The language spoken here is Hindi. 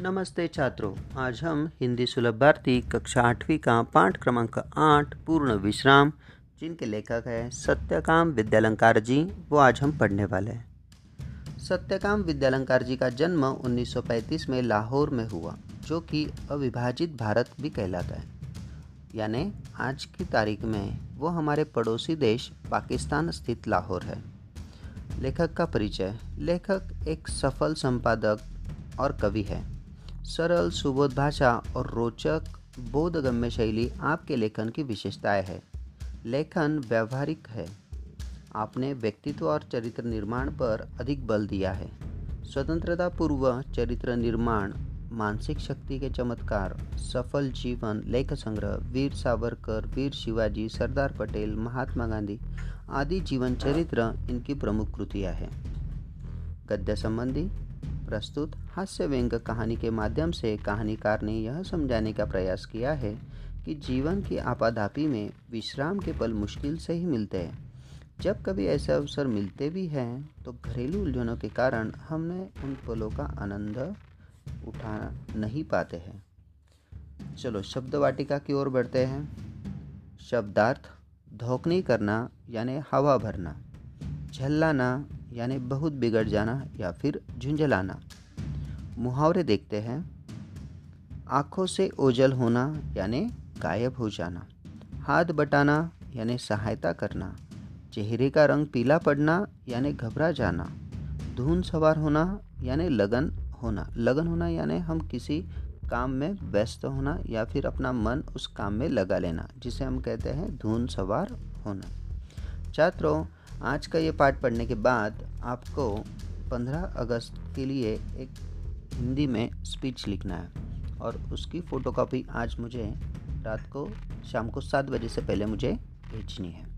नमस्ते छात्रों, आज हम हिंदी सुलभ भारती कक्षा आठवीं का पाठ क्रमांक आठ, पूर्ण विश्राम, जिनके लेखक हैं सत्यकाम विद्यालंकार जी, वो आज हम पढ़ने वाले हैं। सत्यकाम विद्यालंकार जी का जन्म 1935 में लाहौर में हुआ, जो कि अविभाजित भारत भी कहलाता है। यानी आज की तारीख में वो हमारे पड़ोसी देश पाकिस्तान स्थित लाहौर है। लेखक का परिचय, लेखक एक सफल संपादक और कवि है। सरल सुबोध भाषा और रोचक बोधगम्य शैली आपके लेखन की विशेषताएँ है। लेखन व्यवहारिक है। आपने व्यक्तित्व और चरित्र निर्माण पर अधिक बल दिया है। स्वतंत्रता पूर्व चरित्र निर्माण, मानसिक शक्ति के चमत्कार, सफल जीवन, लेख संग्रह, वीर सावरकर, वीर शिवाजी, सरदार पटेल, महात्मा गांधी आदि जीवन चरित्र इनकी प्रमुख कृतियाँ हैं। गद्य संबंधी प्रस्तुत हास्य व्यंग कहानी के माध्यम से कहानीकार ने यह समझाने का प्रयास किया है कि जीवन की आपाधापी में विश्राम के पल मुश्किल से ही मिलते हैं। जब कभी ऐसे अवसर मिलते भी हैं तो घरेलू उलझनों के कारण हमने उन पलों का आनंद उठा नहीं पाते हैं। चलो शब्द वाटिका की ओर बढ़ते हैं। शब्दार्थ, धोखनी करना, यानी हवा भरना। झल्लाना यानी बहुत बिगड़ जाना या फिर झुंझलाना। मुहावरे देखते हैं, आँखों से ओझल होना यानी गायब हो जाना, हाथ बटाना यानी सहायता करना, चेहरे का रंग पीला पड़ना यानी घबरा जाना धुन सवार होना यानी लगन होना लगन होना यानी हम किसी काम में व्यस्त होना या फिर अपना मन उस काम में लगा लेना, जिसे हम कहते हैं धुन सवार होना। छात्रों, आज का ये पाठ पढ़ने के बाद आपको 15 अगस्त के लिए एक हिंदी में स्पीच लिखना है और उसकी फ़ोटोकॉपी आज मुझे रात को शाम को सात बजे से पहले मुझे भेजनी है।